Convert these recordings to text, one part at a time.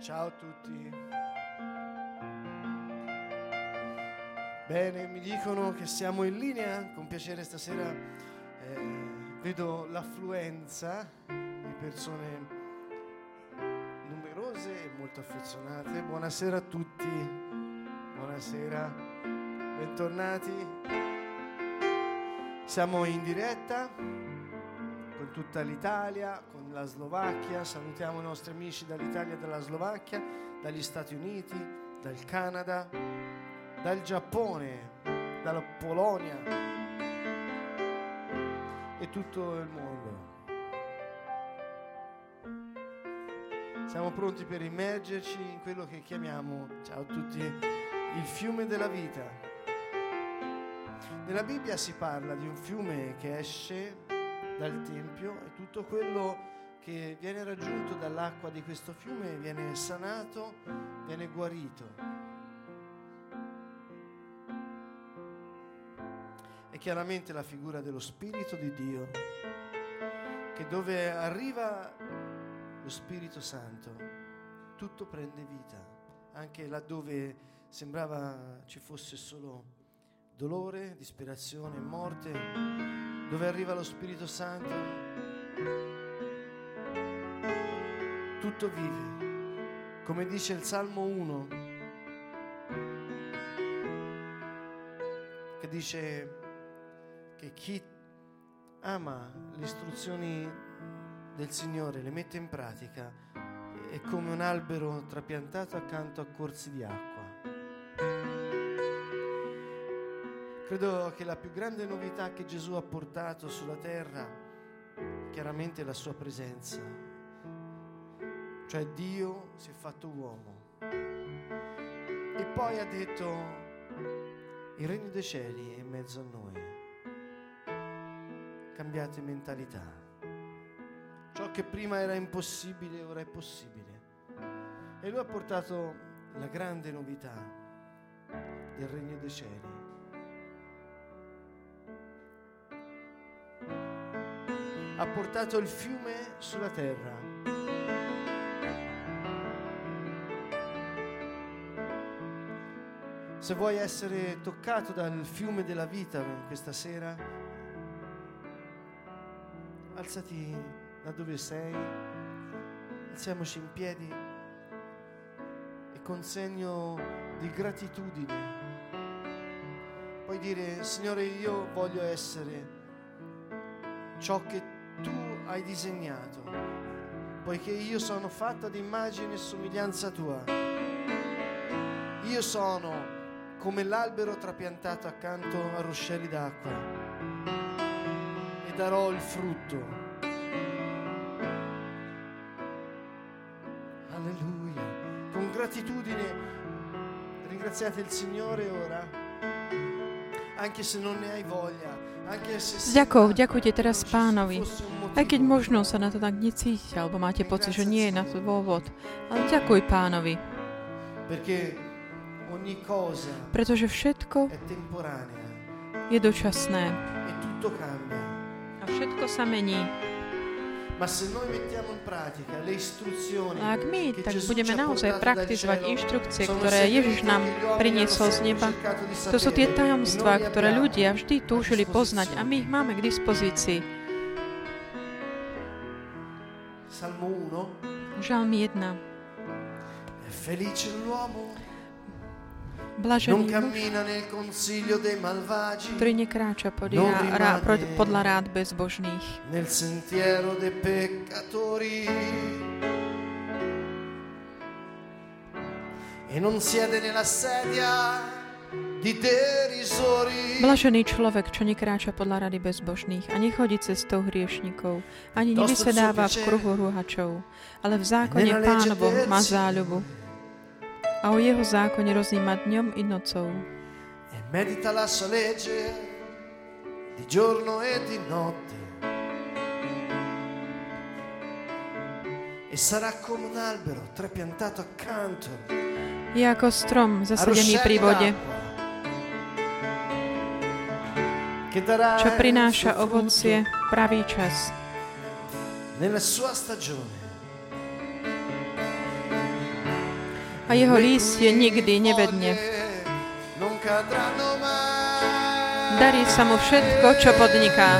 Ciao a tutti. Bene, mi dicono che siamo in linea, con piacere stasera eh, vedo l'affluenza di persone numerose e molto affezionate. Buonasera a tutti, buonasera, bentornati. Siamo in diretta con tutta l'Italia, con la Slovacchia. Salutiamo i nostri amici dall'Italia e dalla Slovacchia, dagli Stati Uniti, dal Canada, dal Giappone, dalla Polonia e tutto il mondo. Siamo pronti per immergerci in quello che chiamiamo, ciao a tutti, il fiume della vita. Nella Bibbia si parla di un fiume che esce dal Tempio e tutto quello che viene raggiunto dall'acqua di questo fiume viene sanato, viene guarito. È chiaramente la figura dello Spirito di Dio, che dove arriva lo Spirito Santo, tutto prende vita, anche laddove sembrava ci fosse solo dolore, disperazione, morte, dove arriva lo Spirito Santo, tutto vive. Come dice il Salmo 1, che dice che chi ama le istruzioni del Signore, le mette in pratica, è come un albero trapiantato accanto a corsi di acqua. Credo che la più grande novità che Gesù ha portato sulla terra, chiaramente è la sua presenza, cioè Dio si è fatto uomo. E poi ha detto, il regno dei cieli è in mezzo a noi. Cambiate mentalità. Ciò che prima era impossibile ora è possibile. E lui ha portato la grande novità del regno dei cieli. Ha portato il fiume sulla terra. Se vuoi essere toccato dal fiume della vita questa sera, alzati da dove sei, alziamoci in piedi e con segno di gratitudine puoi dire, Signore, io voglio essere ciò che tu hai disegnato, poiché io sono fatta di immagine e somiglianza tua. Io sono come l'albero trapiantato accanto a ruscelli d'acqua e darò il frutto. Alleluia. Con gratitudine ringraziate il Signore ora, anche se non ne hai voglia. S ďakou ďakujte teraz pánovi. Aj keď možno sa na to tak necítite, alebo máte pocit, že nie je na to dôvod. Ale ďakuj pánovi. Pretože všetko je dočasné. A všetko sa mení. A ak my tak budeme naozaj praktizovať inštrukcie, ktoré Ježiš nám priniesol z neba, to sú tie tajomstvá, ktoré ľudia vždy túžili poznať a my ich máme k dispozícii. Žalm 1. Blažený muž, ktorý nekráča podľa rád bezbožných. Nel sentiero dei peccatori. E non siede nella sedia. Blažený človek, čo nekráča podľa rady bezbožných a nechodí cestou hriešnikov, ani nevysedáva v kruhu rúhačov, ale v zákone pánovom má záľubu a o jeho zákone rozíma dňom i nocou. E medita la sua legge di giorno e di notte. E sarà come un albero trapiantato accanto. Je ako strom zasadený pri vode, čo prináša ovocie pravý čas. Nella sua stagione a jeho lístie nikdy nevedne. Darí sa mu všetko, čo podniká.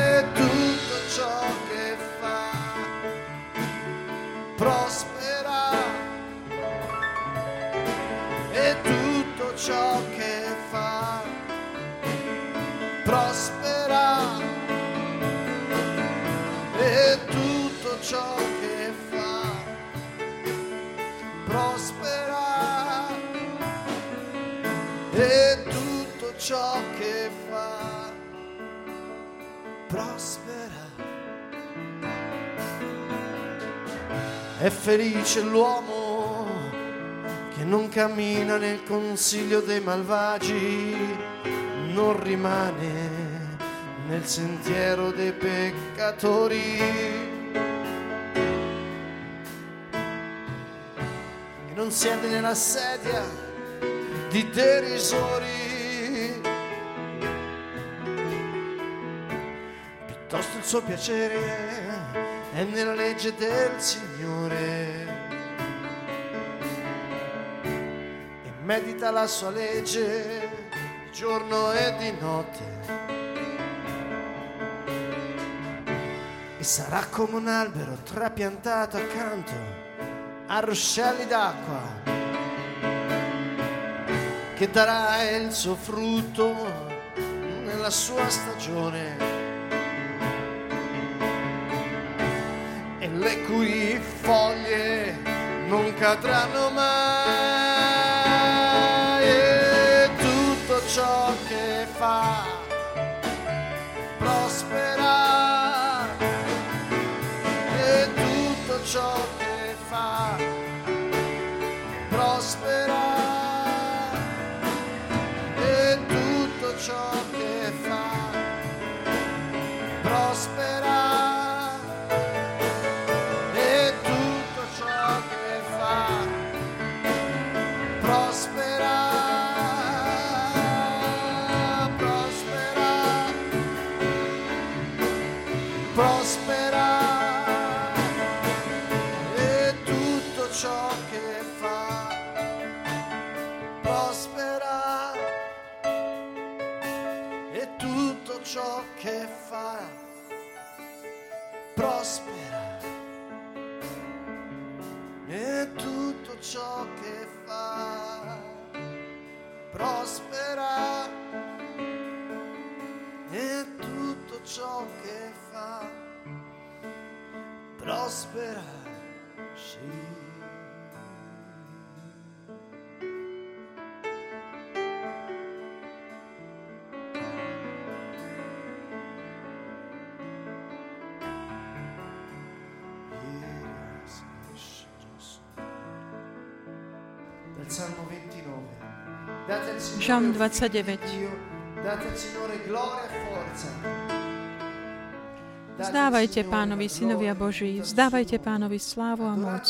È felice l'uomo che non cammina nel consiglio dei malvagi, non rimane nel sentiero dei peccatori. E non siede nella sedia di derisori. Piuttosto il suo piacere è nella legge del Signore. E medita la sua legge di giorno e di notte. E sarà come un albero trapiantato accanto a ruscelli d'acqua che darà il suo frutto nella sua stagione. Le cui foglie non cadranno mai tutto ciò che fa prospera e tutto ciò che fa prospera e tutto ciò che fa prospera sì. Žalm 29. Vzdávajte pánovi, synovia Boží, vzdávajte pánovi slávu a moc.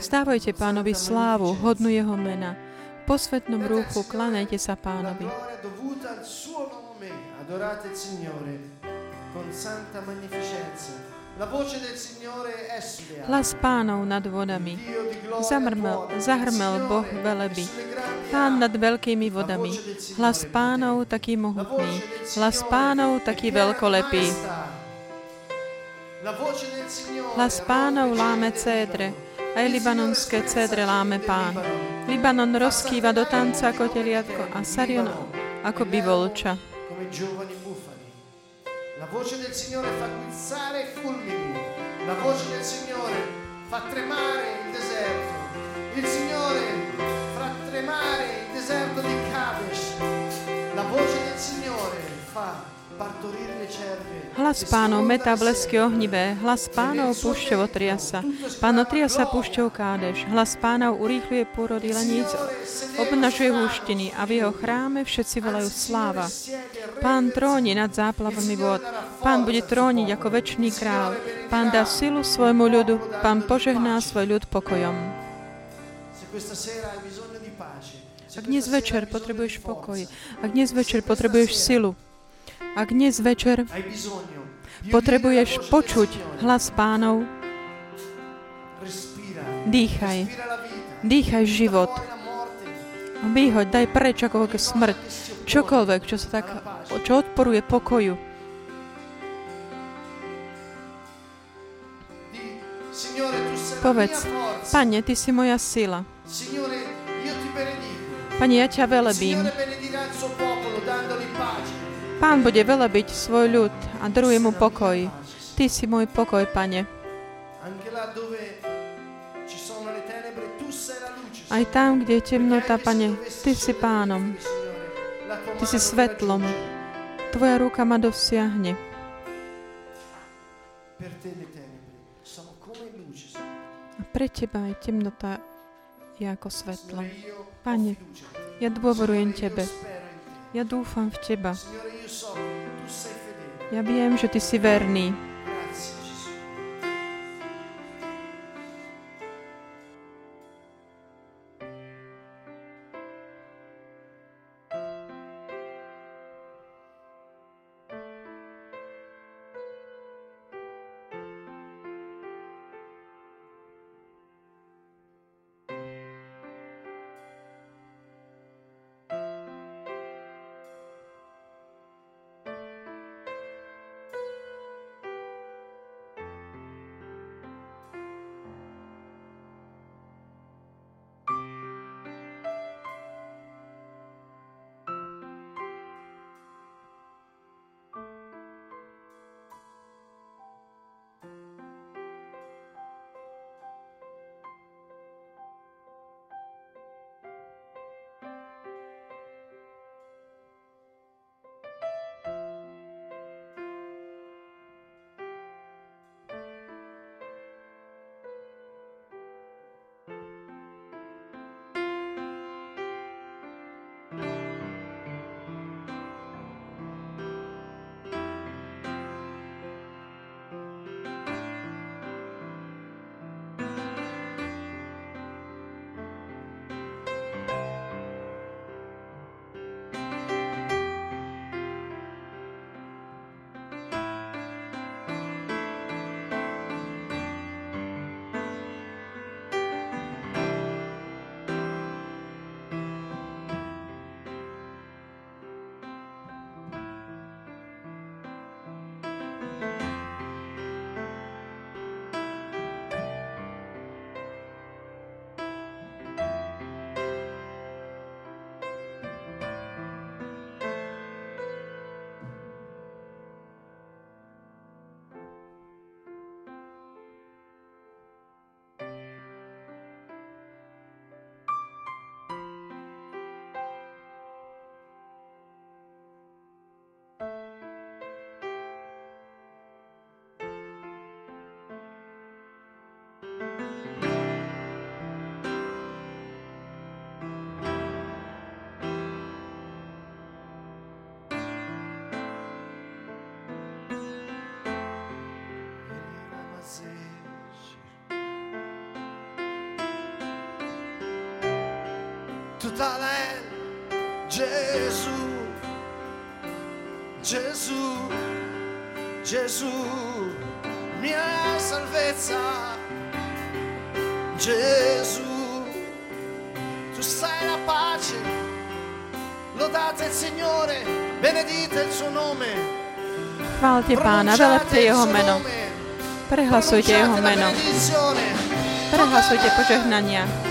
Vzdávajte pánovi slávu, hodnú jeho mena. Po svetnom rúchu klanajte sa pánovi. Hlas pánov nad vodami. Zamrmel, zahrmel Boh veleby. Pán nad veľkými vodami. Hlas pánov taký mohutný. Hlas pánov taký veľkolepý. Hlas pánov láme cédre. Aj libanonské cédre láme pán. Libanon rozkýva do tanca ako teliatko a Sarion ako bivolča. La voce. La voce del Signore fa tremare il deserto. Il Signore tremare il deserto di Kadesh. La voce del Signore fa Hlas pánov metá blesky ohnivé, hlas pánov púšťov otriasa. Pán otriasa púšťou kádeš, hlas pánov urýchľuje pôrody leníc, obnažuje húštiny a v jeho chráme všetci volajú sláva. Pán tróni nad záplavami vod, pán bude tróniť ako väčší král, pán dá silu svojmu ľudu, pán požehná svoj ľud pokojom. Ak dnes večer potrebuješ pokoj, ak dnes večer potrebuješ silu, ak dnes večer potrebuješ počuť hlas pánov, dýchaj. Dýchaj život. Vyhoď, daj preč akokoľvek smrť. Čokoľvek, čo sa tak, čo odporuje pokoju. Povedz, Pane, Ty si moja sila. Pane, ja ťa velebím. Pán bude velebiť svoj ľud a daruje mu pokoj. Ty si môj pokoj, Pane. Aj tam, kde je temnota, Pane, Ty si pánom. Ty si svetlom. Tvoja ruka ma dosiahne. A pre Teba je temnota je ako svetlo. Pane, ja dôverujem Tebe. Ja dúfam v Teba. Ja viem, že Ty si verný. Tutta lei, Gesù, Gesù, Gesù, mia salvezza, Gesù, tu sei la pace, lodate il Signore, benedite il suo nome. Chválte Pána, velepte Jeho meno. Prehlasujte Jeho meno. Prehlasujte požehnania.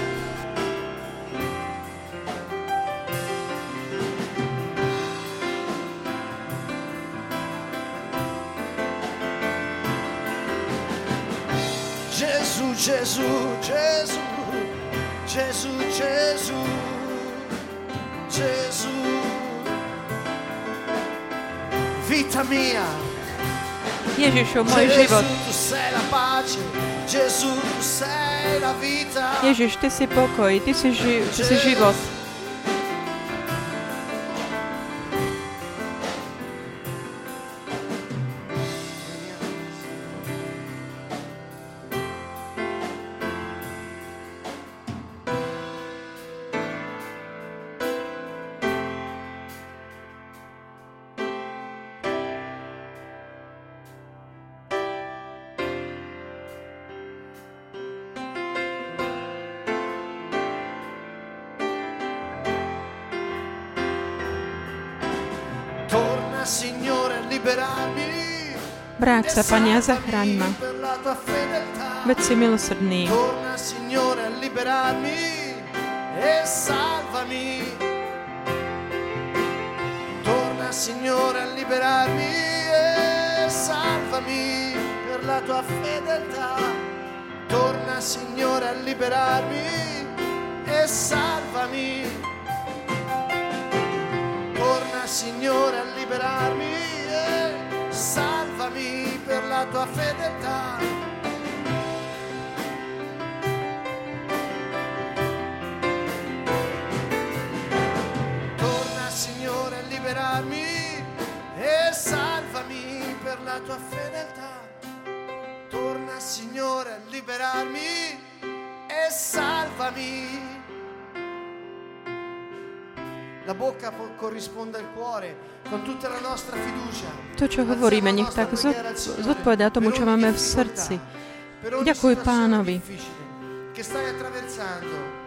Gesù, Gesù, Gesù, Gesù, Gesù, vita mia. Ježišu, môj život. Ježiš, Ty si pokoj, Ty si, ži- ty si život. Vráť sa, Pane, a zachráň ma. Veď si milosrdný. Torna, Signore, a liberarmi e salvami. Torna, Signore, a liberarmi e salvami per la tua fedeltà. Torna, Signore, a liberarmi e salvami. Torna, Signore, a liberarmi la tua fedeltà. Torna, Signore, a liberarmi e salvami per la tua fedeltà. Torna, Signore, a liberarmi e salvami. La bocca po- corrisponde al cuore con tutta la nostra fiducia. To, čo hovoríme, nech tak zod- zodpovedá tomu, čo máme v srdci. Ďakuj Pánovi. che stai attraversando.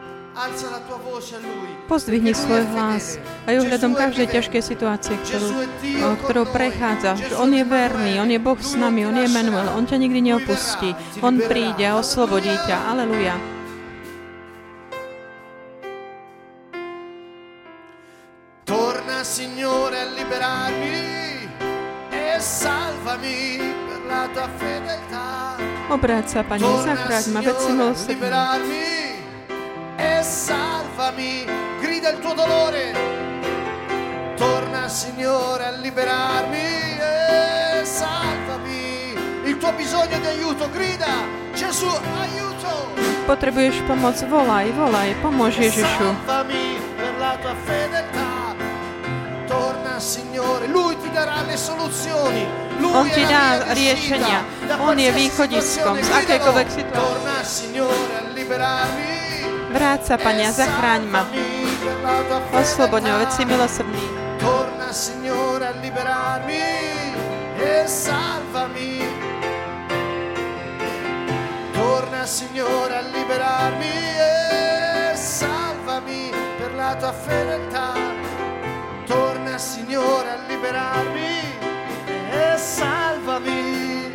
Pozdvihni svoj hlas aj ohľadom každej ťažkej situácie, ktorú, ktorou prechádzaš. On je verný, On je Boh s nami, On je. Emanuel, On ťa nikdy neopustí. On príde a oslobodí ťa. Aleluja. Salvami per la tua fedeltà. Obráť sa, Pane, zachráň ma, veď si milosrdný. e salvami. Grida il tuo dolore. Torna Signore a liberarmi e salvami. Il tuo bisogno di aiuto, grida. Gesù, aiuto. Potrebuješ pomoc, volaj, volaj, pomôž Ježišu. Salvami per la tua fedeltà. Torna Signore, Lui ti darà le soluzioni. On ti dá riešenia. On je východiskom z Gridalo. situácie. Vráť sa, Pane, zachráň ma. Osloboď ma, veď si milosrdný. Torna Signore a liberarmi e salvami. Torna Signore a liberarmi e salvami per la tua fedeltà. Torna Signore a liberarmi chiamavi.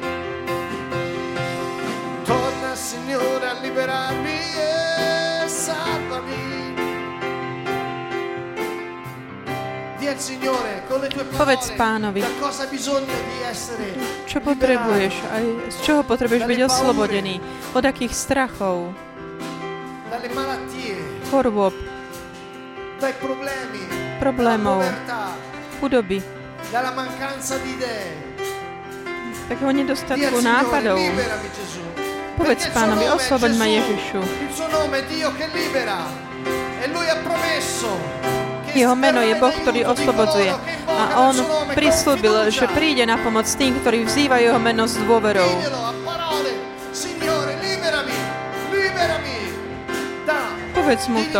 Torna Signore a liberarmi e salvami. Povedz pánovi, čo potrebuješ, aj z čoho potrebuješ byť oslobodený, od akých strachov, chorôb, problémov, chudoby, takého nedostatku nápadov. Povedz pánovi, osloboď ma Ježišu. Jeho meno je Boh, ktorý oslobodzuje. A on prislúbil, že príde na pomoc tým, ktorí vzývajú jeho meno s dôverou. Povedz mu to.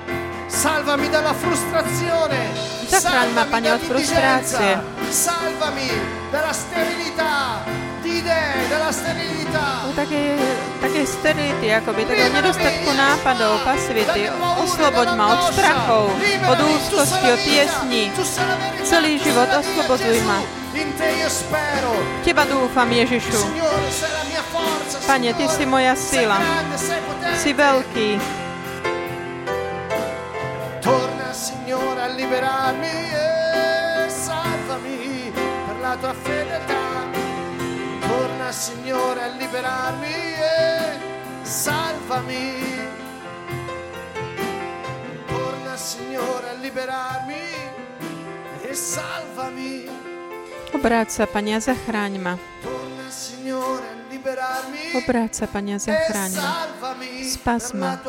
Salvami dalla frustrazione. Zachraň ma, Salvami Pane, od frustrácie. Salvami dalla sterilità di idee, dalla sterilità. U také sterility, akoby takého nedostatku nápadov, pasivity. Osloboď ma od strachov, od úzkosti, od tiesní. Celý život oslobodzuj ma. Teba dúfam, Ježišu. Pane, Ty si moja sila. Si veľký. Signore, a liberarmi e salvami per la tua fedeltà. Torna, Signore, a liberarmi e salvami. Torna, Signore, a liberarmi e salvami. Obráť sa, Pane, zachráň ma. Torna, Obráť sa, Pane, a e zachráň ma. Spas ma.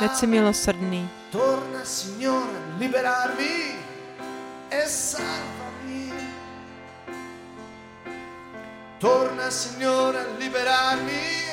veď si milosrdný. Torna, Signore, a liberarmi e salvami. Torna, Signore, a liberarmi